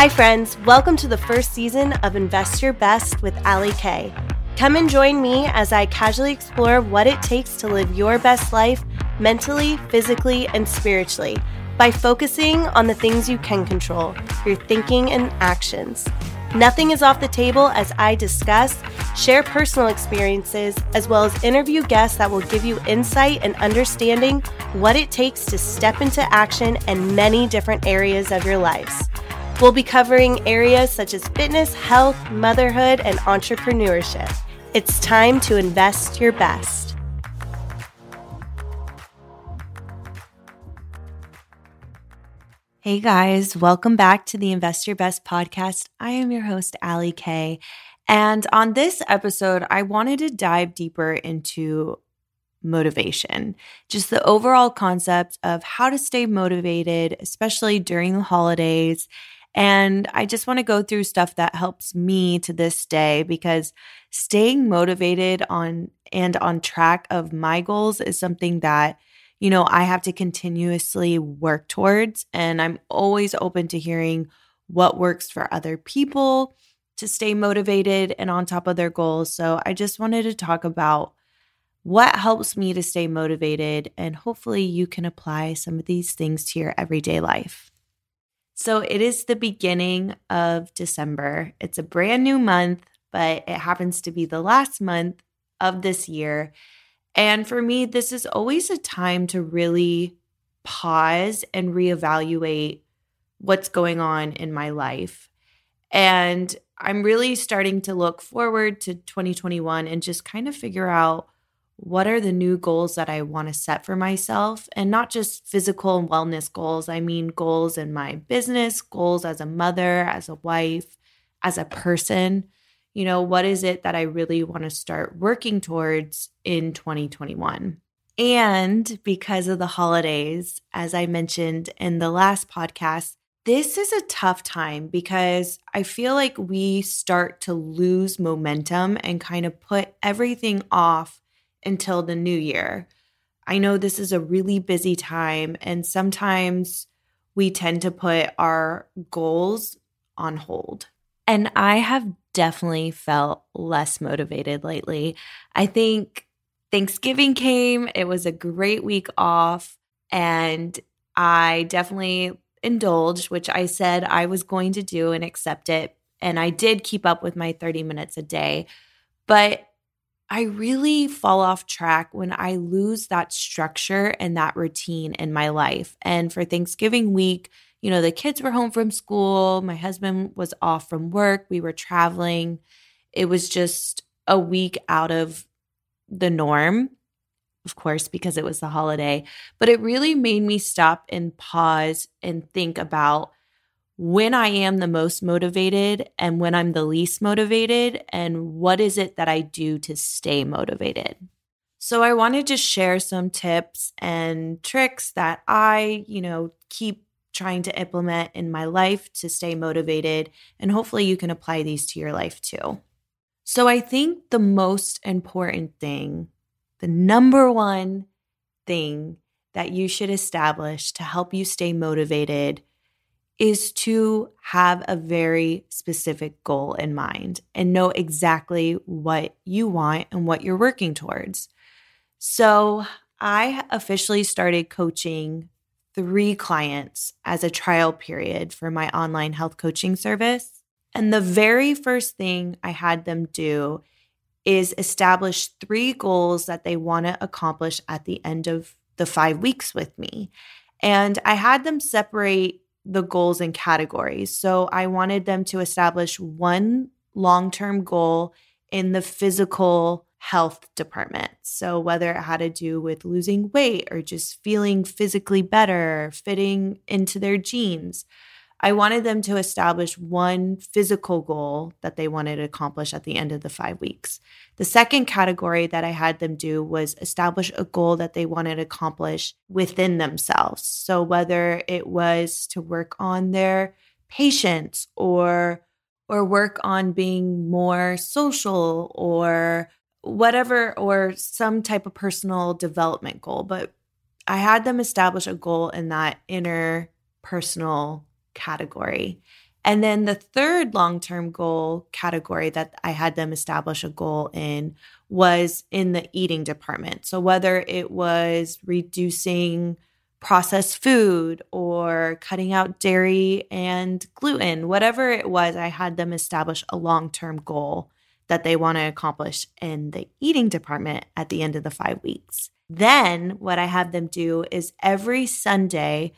Hi, friends. Welcome to the first season of Invest Your Best with Ali Kay. Come and join me as I casually explore what it takes to live your best life mentally, physically, and spiritually by focusing on the things you can control your thinking and actions. Nothing is off the table as I discuss, share personal experiences, as well as interview guests that will give you insight and understanding what it takes to step into action in many different areas of your lives. We'll be covering areas such as fitness, health, motherhood, and entrepreneurship. It's time to invest your best. Hey guys, welcome back to the Invest Your Best podcast. I am your host, Ali Kay. And on this episode, I wanted to dive deeper into motivation, just the overall concept of how to stay motivated, especially during the holidays. And I just want to go through stuff that helps me to this day because staying motivated on and on track of my goals is something that you know, I have to continuously work towards. And I'm always open to hearing what works for other people to stay motivated and on top of their goals. So I just wanted to talk about what helps me to stay motivated. And hopefully, you can apply some of these things to your everyday life. So it is the beginning of December. It's a brand new month, but it happens to be the last month of this year. And for me, this is always a time to really pause and reevaluate what's going on in my life. And I'm really starting to look forward to 2021 and just kind of figure out what are the new goals that I want to set for myself and not just physical and wellness goals. I mean, goals in my business, goals as a mother, as a wife, as a person you know, what is it that I really want to start working towards in 2021? And because of the holidays, as I mentioned in the last podcast, this is a tough time because I feel like we start to lose momentum and kind of put everything off until the new year. I know this is a really busy time, and sometimes we tend to put our goals on hold. And I have definitely felt less motivated lately. I think Thanksgiving came, it was a great week off, and I definitely indulged, which I said I was going to do and accept it. And I did keep up with my 30 minutes a day. But I really fall off track when I lose that structure and that routine in my life. And for Thanksgiving week, you know, the kids were home from school, my husband was off from work, we were traveling. It was just a week out of the norm, of course, because it was the holiday. But it really made me stop and pause and think about when I am the most motivated and when I'm the least motivated, and what is it that I do to stay motivated. So, I wanted to share some tips and tricks that I, you know, keep trying to implement in my life to stay motivated. And hopefully, you can apply these to your life too. So, I think the most important thing, the number one thing that you should establish to help you stay motivated is to have a very specific goal in mind and know exactly what you want and what you're working towards. So, I officially started coaching three clients as a trial period for my online health coaching service. And the very first thing I had them do is establish three goals that they want to accomplish at the end of the five weeks with me. And I had them separate the goals in categories. So I wanted them to establish one long term goal in the physical health department. So, whether it had to do with losing weight or just feeling physically better, fitting into their jeans, I wanted them to establish one physical goal that they wanted to accomplish at the end of the five weeks. The second category that I had them do was establish a goal that they wanted to accomplish within themselves. So, whether it was to work on their patience or or work on being more social or whatever or some type of personal development goal, but I had them establish a goal in that inner personal category. And then the third long term goal category that I had them establish a goal in was in the eating department. So whether it was reducing processed food or cutting out dairy and gluten, whatever it was, I had them establish a long term goal that they want to accomplish in the eating department at the end of the five weeks. Then, what I have them do is every Sunday,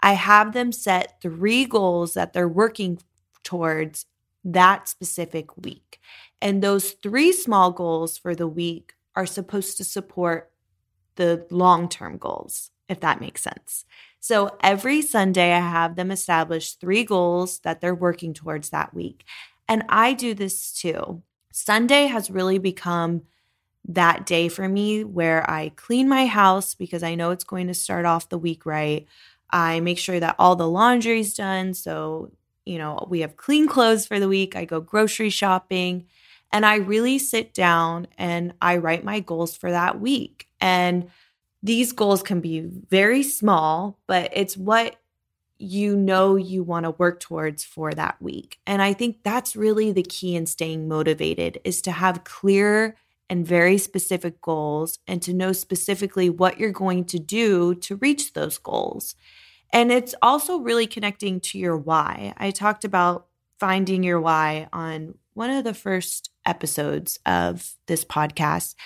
I have them set three goals that they're working towards that specific week. And those three small goals for the week are supposed to support the long term goals, if that makes sense. So every Sunday, I have them establish three goals that they're working towards that week. And I do this too. Sunday has really become that day for me where I clean my house because I know it's going to start off the week right. I make sure that all the laundry's done. So, you know, we have clean clothes for the week. I go grocery shopping and I really sit down and I write my goals for that week. And these goals can be very small, but it's what you know you want to work towards for that week. And I think that's really the key in staying motivated is to have clear and very specific goals and to know specifically what you're going to do to reach those goals. And it's also really connecting to your why. I talked about finding your why on one of the first episodes of this podcast.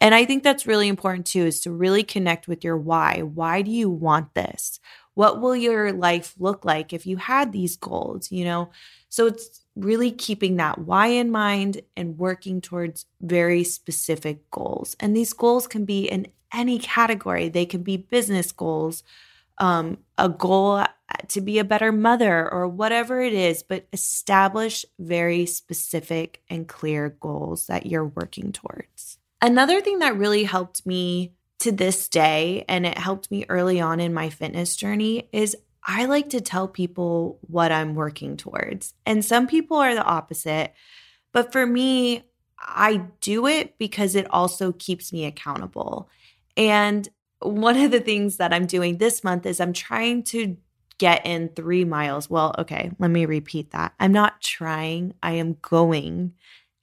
And I think that's really important too is to really connect with your why. Why do you want this? What will your life look like if you had these goals, you know? So it's really keeping that why in mind and working towards very specific goals. And these goals can be in any category, they can be business goals, um, a goal to be a better mother, or whatever it is, but establish very specific and clear goals that you're working towards. Another thing that really helped me to this day, and it helped me early on in my fitness journey, is I like to tell people what I'm working towards. And some people are the opposite. But for me, I do it because it also keeps me accountable. And one of the things that I'm doing this month is I'm trying to get in three miles. Well, okay, let me repeat that. I'm not trying, I am going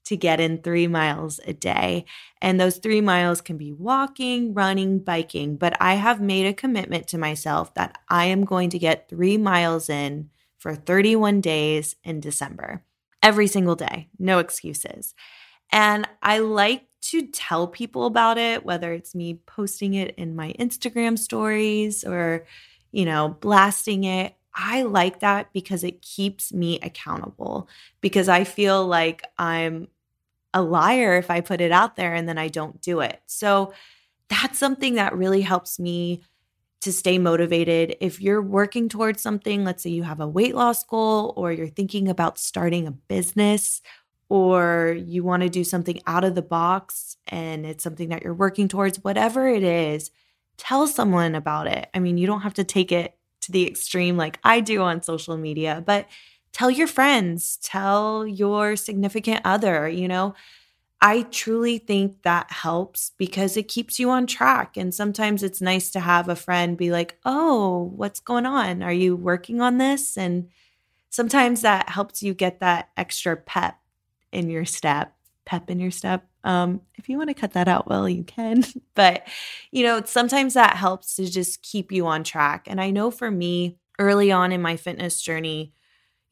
to get in three miles a day. And those three miles can be walking, running, biking. But I have made a commitment to myself that I am going to get three miles in for 31 days in December, every single day, no excuses. And I like to tell people about it, whether it's me posting it in my Instagram stories or, you know, blasting it. I like that because it keeps me accountable because I feel like I'm a liar if I put it out there and then I don't do it. So that's something that really helps me to stay motivated. If you're working towards something, let's say you have a weight loss goal or you're thinking about starting a business or you want to do something out of the box and it's something that you're working towards, whatever it is, tell someone about it. I mean, you don't have to take it to the extreme like I do on social media, but tell your friends, tell your significant other, you know. I truly think that helps because it keeps you on track. And sometimes it's nice to have a friend be like, Oh, what's going on? Are you working on this? And sometimes that helps you get that extra pep in your step, pep in your step. Um, if you want to cut that out, well, you can. But, you know, sometimes that helps to just keep you on track. And I know for me, early on in my fitness journey,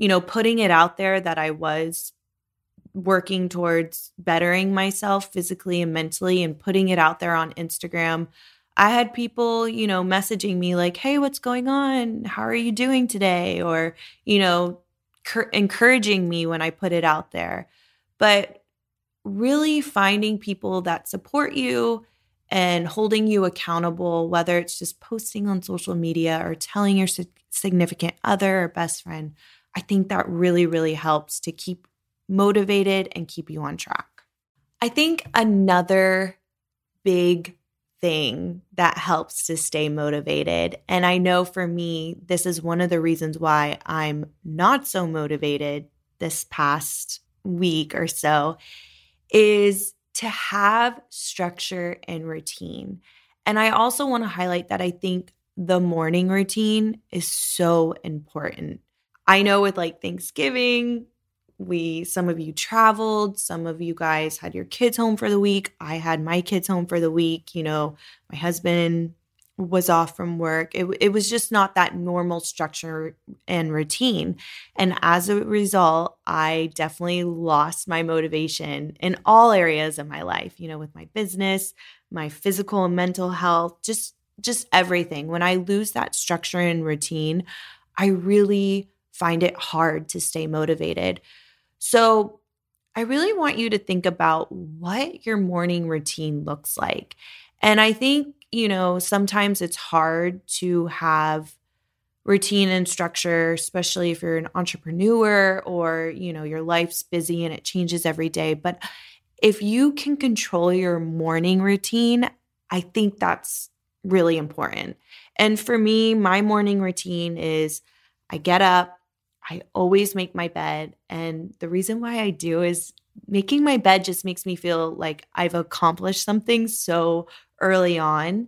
you know, putting it out there that I was working towards bettering myself physically and mentally and putting it out there on Instagram. I had people, you know, messaging me like, "Hey, what's going on? How are you doing today?" or, you know, cur- encouraging me when I put it out there. But really finding people that support you and holding you accountable, whether it's just posting on social media or telling your significant other or best friend, I think that really, really helps to keep motivated and keep you on track. I think another big thing that helps to stay motivated, and I know for me, this is one of the reasons why I'm not so motivated this past week or so, is to have structure and routine. And I also want to highlight that I think the morning routine is so important. I know with like Thanksgiving, we some of you traveled, some of you guys had your kids home for the week. I had my kids home for the week, you know, my husband was off from work. It, it was just not that normal structure and routine. And as a result, I definitely lost my motivation in all areas of my life, you know, with my business, my physical and mental health, just just everything. When I lose that structure and routine, I really find it hard to stay motivated. So, I really want you to think about what your morning routine looks like. And I think you know, sometimes it's hard to have routine and structure, especially if you're an entrepreneur or, you know, your life's busy and it changes every day. But if you can control your morning routine, I think that's really important. And for me, my morning routine is I get up, I always make my bed. And the reason why I do is making my bed just makes me feel like I've accomplished something so early on.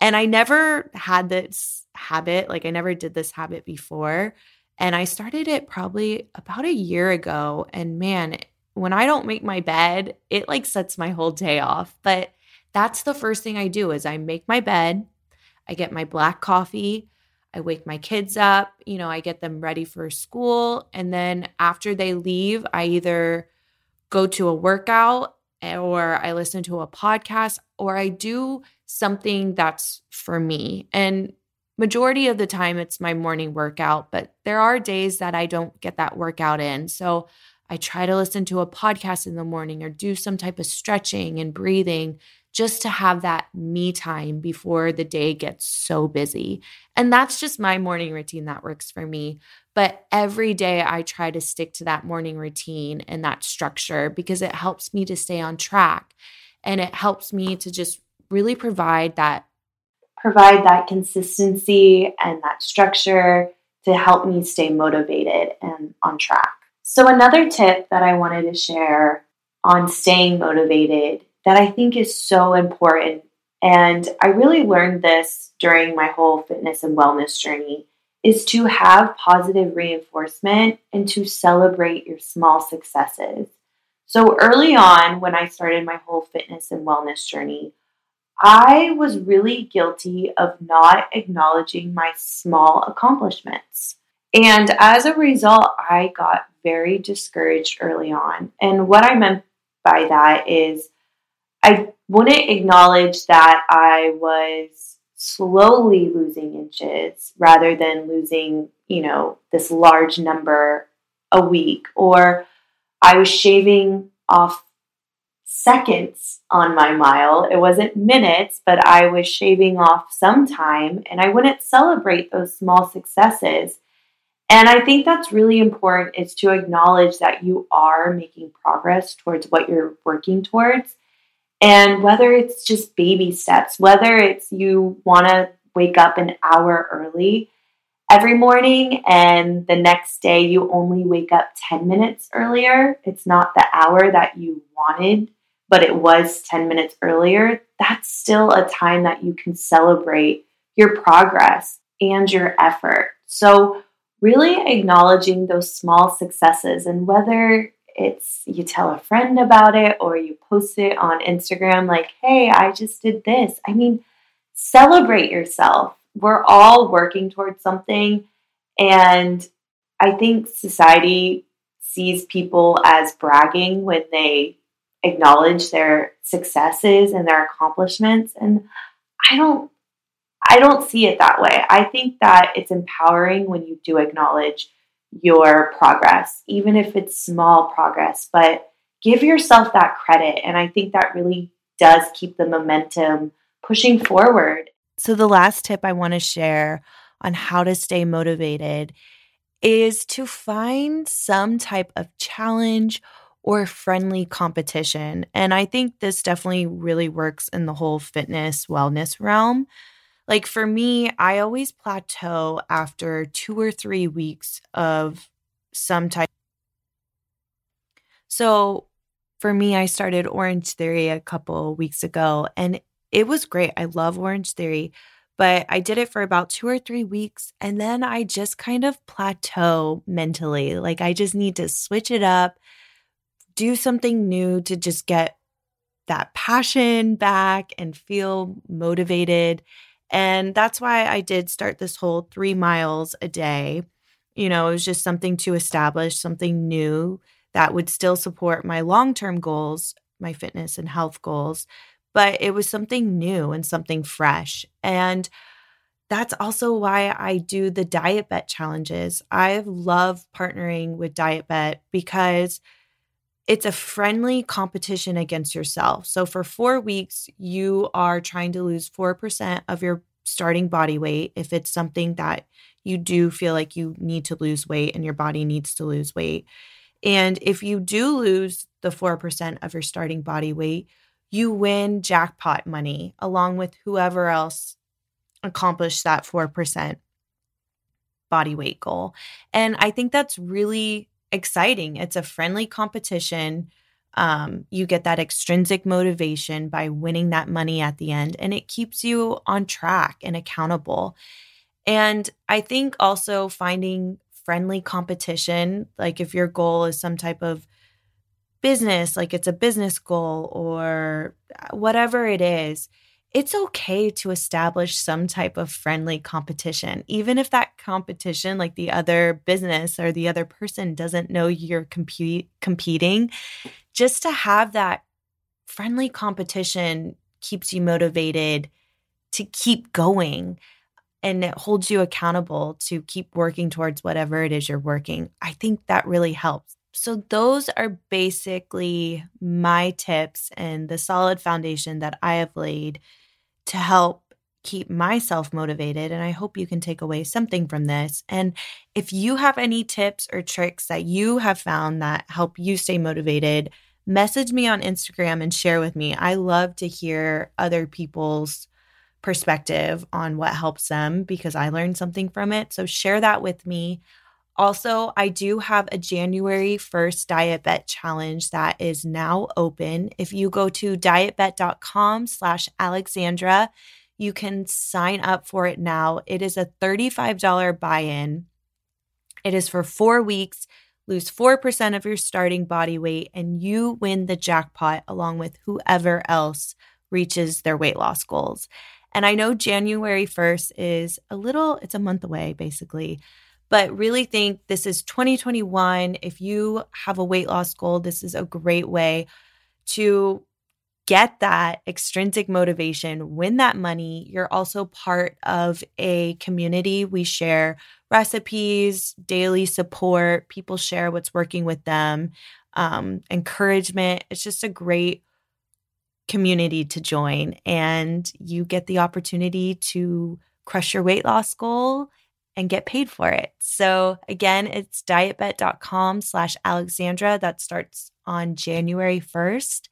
And I never had this habit, like, I never did this habit before. And I started it probably about a year ago. And man, when I don't make my bed, it like sets my whole day off. But that's the first thing I do is I make my bed, I get my black coffee, I wake my kids up, you know, I get them ready for school, and then after they leave, I either go to a workout eh, or I listen to a podcast or I do something that's for me. And majority of the time it's my morning workout, but there are days that I don't get that workout in. So I try to listen to a podcast in the morning or do some type of stretching and breathing just to have that me time before the day gets so busy. And that's just my morning routine that works for me. But every day I try to stick to that morning routine and that structure because it helps me to stay on track and it helps me to just really provide that provide that consistency and that structure to help me stay motivated and on track. So another tip that I wanted to share on staying motivated that I think is so important and I really learned this during my whole fitness and wellness journey is to have positive reinforcement and to celebrate your small successes. So early on, when I started my whole fitness and wellness journey, I was really guilty of not acknowledging my small accomplishments. And as a result, I got very discouraged early on. And what I meant by that is I wouldn't acknowledge that I was slowly losing inches rather than losing, you know, this large number a week. Or I was shaving off seconds on my mile. It wasn't minutes, but I was shaving off some time and I wouldn't celebrate those small successes. And I think that's really important is to acknowledge that you are making progress towards what you're working towards and whether it's just baby steps, whether it's you want to wake up an hour early every morning and the next day you only wake up 10 minutes earlier, it's not the hour that you wanted, but it was 10 minutes earlier, that's still a time that you can celebrate your progress and your effort. So, really acknowledging those small successes and whether it's you tell a friend about it or you post it on Instagram like, "Hey, I just did this." I mean, celebrate yourself. We're all working towards something and I think society sees people as bragging when they acknowledge their successes and their accomplishments and I don't I don't see it that way. I think that it's empowering when you do acknowledge your progress, even if it's small progress, but give yourself that credit. And I think that really does keep the momentum pushing forward. So, the last tip I want to share on how to stay motivated is to find some type of challenge or friendly competition. And I think this definitely really works in the whole fitness wellness realm. Like for me, I always plateau after two or three weeks of some type. So for me, I started Orange Theory a couple weeks ago and it was great. I love Orange Theory. But I did it for about two or three weeks. And then I just kind of plateau mentally. Like I just need to switch it up, do something new to just get that passion back and feel motivated. And that's why I did start this whole three miles a day. You know, it was just something to establish, something new that would still support my long term goals, my fitness and health goals, but it was something new and something fresh. And that's also why I do the Diet Bet challenges. I love partnering with Diet Bet because it's a friendly competition against yourself. So for four weeks, you are trying to lose 4% of your starting body weight if it's something that you do feel like you need to lose weight and your body needs to lose weight. And if you do lose the 4% of your starting body weight, you win jackpot money along with whoever else accomplished that 4% body weight goal. And I think that's really exciting. It's a friendly competition. Um, you get that extrinsic motivation by winning that money at the end, and it keeps you on track and accountable. And I think also finding friendly competition, like if your goal is some type of business, like it's a business goal or whatever it is, it's okay to establish some type of friendly competition, even if that competition, like the other business or the other person, doesn't know you're compete, competing. Just to have that friendly competition keeps you motivated to keep going and it holds you accountable to keep working towards whatever it is you're working. I think that really helps. So, those are basically my tips and the solid foundation that I have laid to help keep myself motivated. And I hope you can take away something from this. And if you have any tips or tricks that you have found that help you stay motivated, message me on Instagram and share with me. I love to hear other people's perspective on what helps them because I learned something from it. So share that with me. Also, I do have a January 1st diet bet challenge that is now open. If you go to dietbet.com slash Alexandra, you can sign up for it now. It is a $35 buy-in. It is for four weeks. Lose 4% of your starting body weight, and you win the jackpot along with whoever else reaches their weight loss goals. And I know January 1st is a little, it's a month away basically, but really think this is 2021. If you have a weight loss goal, this is a great way to get that extrinsic motivation, win that money. You're also part of a community. We share recipes, daily support, people share what's working with them, um, encouragement. It's just a great community to join and you get the opportunity to crush your weight loss goal and get paid for it. So again, it's dietbet.com slash Alexandra. That starts on January 1st.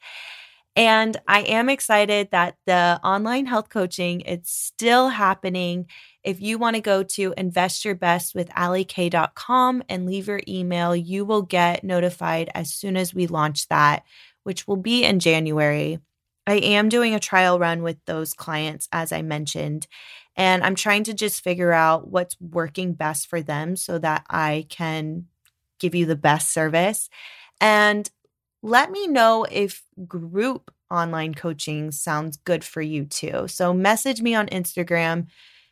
And I am excited that the online health coaching, it's still happening. If you want to go to investyourbestwithallykay.com and leave your email, you will get notified as soon as we launch that, which will be in January. I am doing a trial run with those clients, as I mentioned, and I'm trying to just figure out what's working best for them so that I can give you the best service. And let me know if group online coaching sounds good for you too. So, message me on Instagram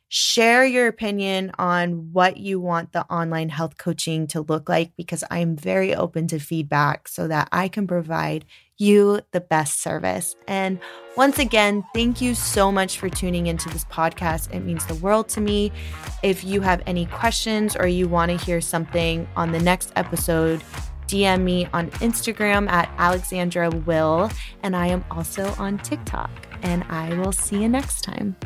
Share your opinion on what you want the online health coaching to look like because I'm very open to feedback so that I can provide you the best service. And once again, thank you so much for tuning into this podcast. It means the world to me. If you have any questions or you want to hear something on the next episode, DM me on Instagram at Alexandra Will. And I am also on TikTok. And I will see you next time.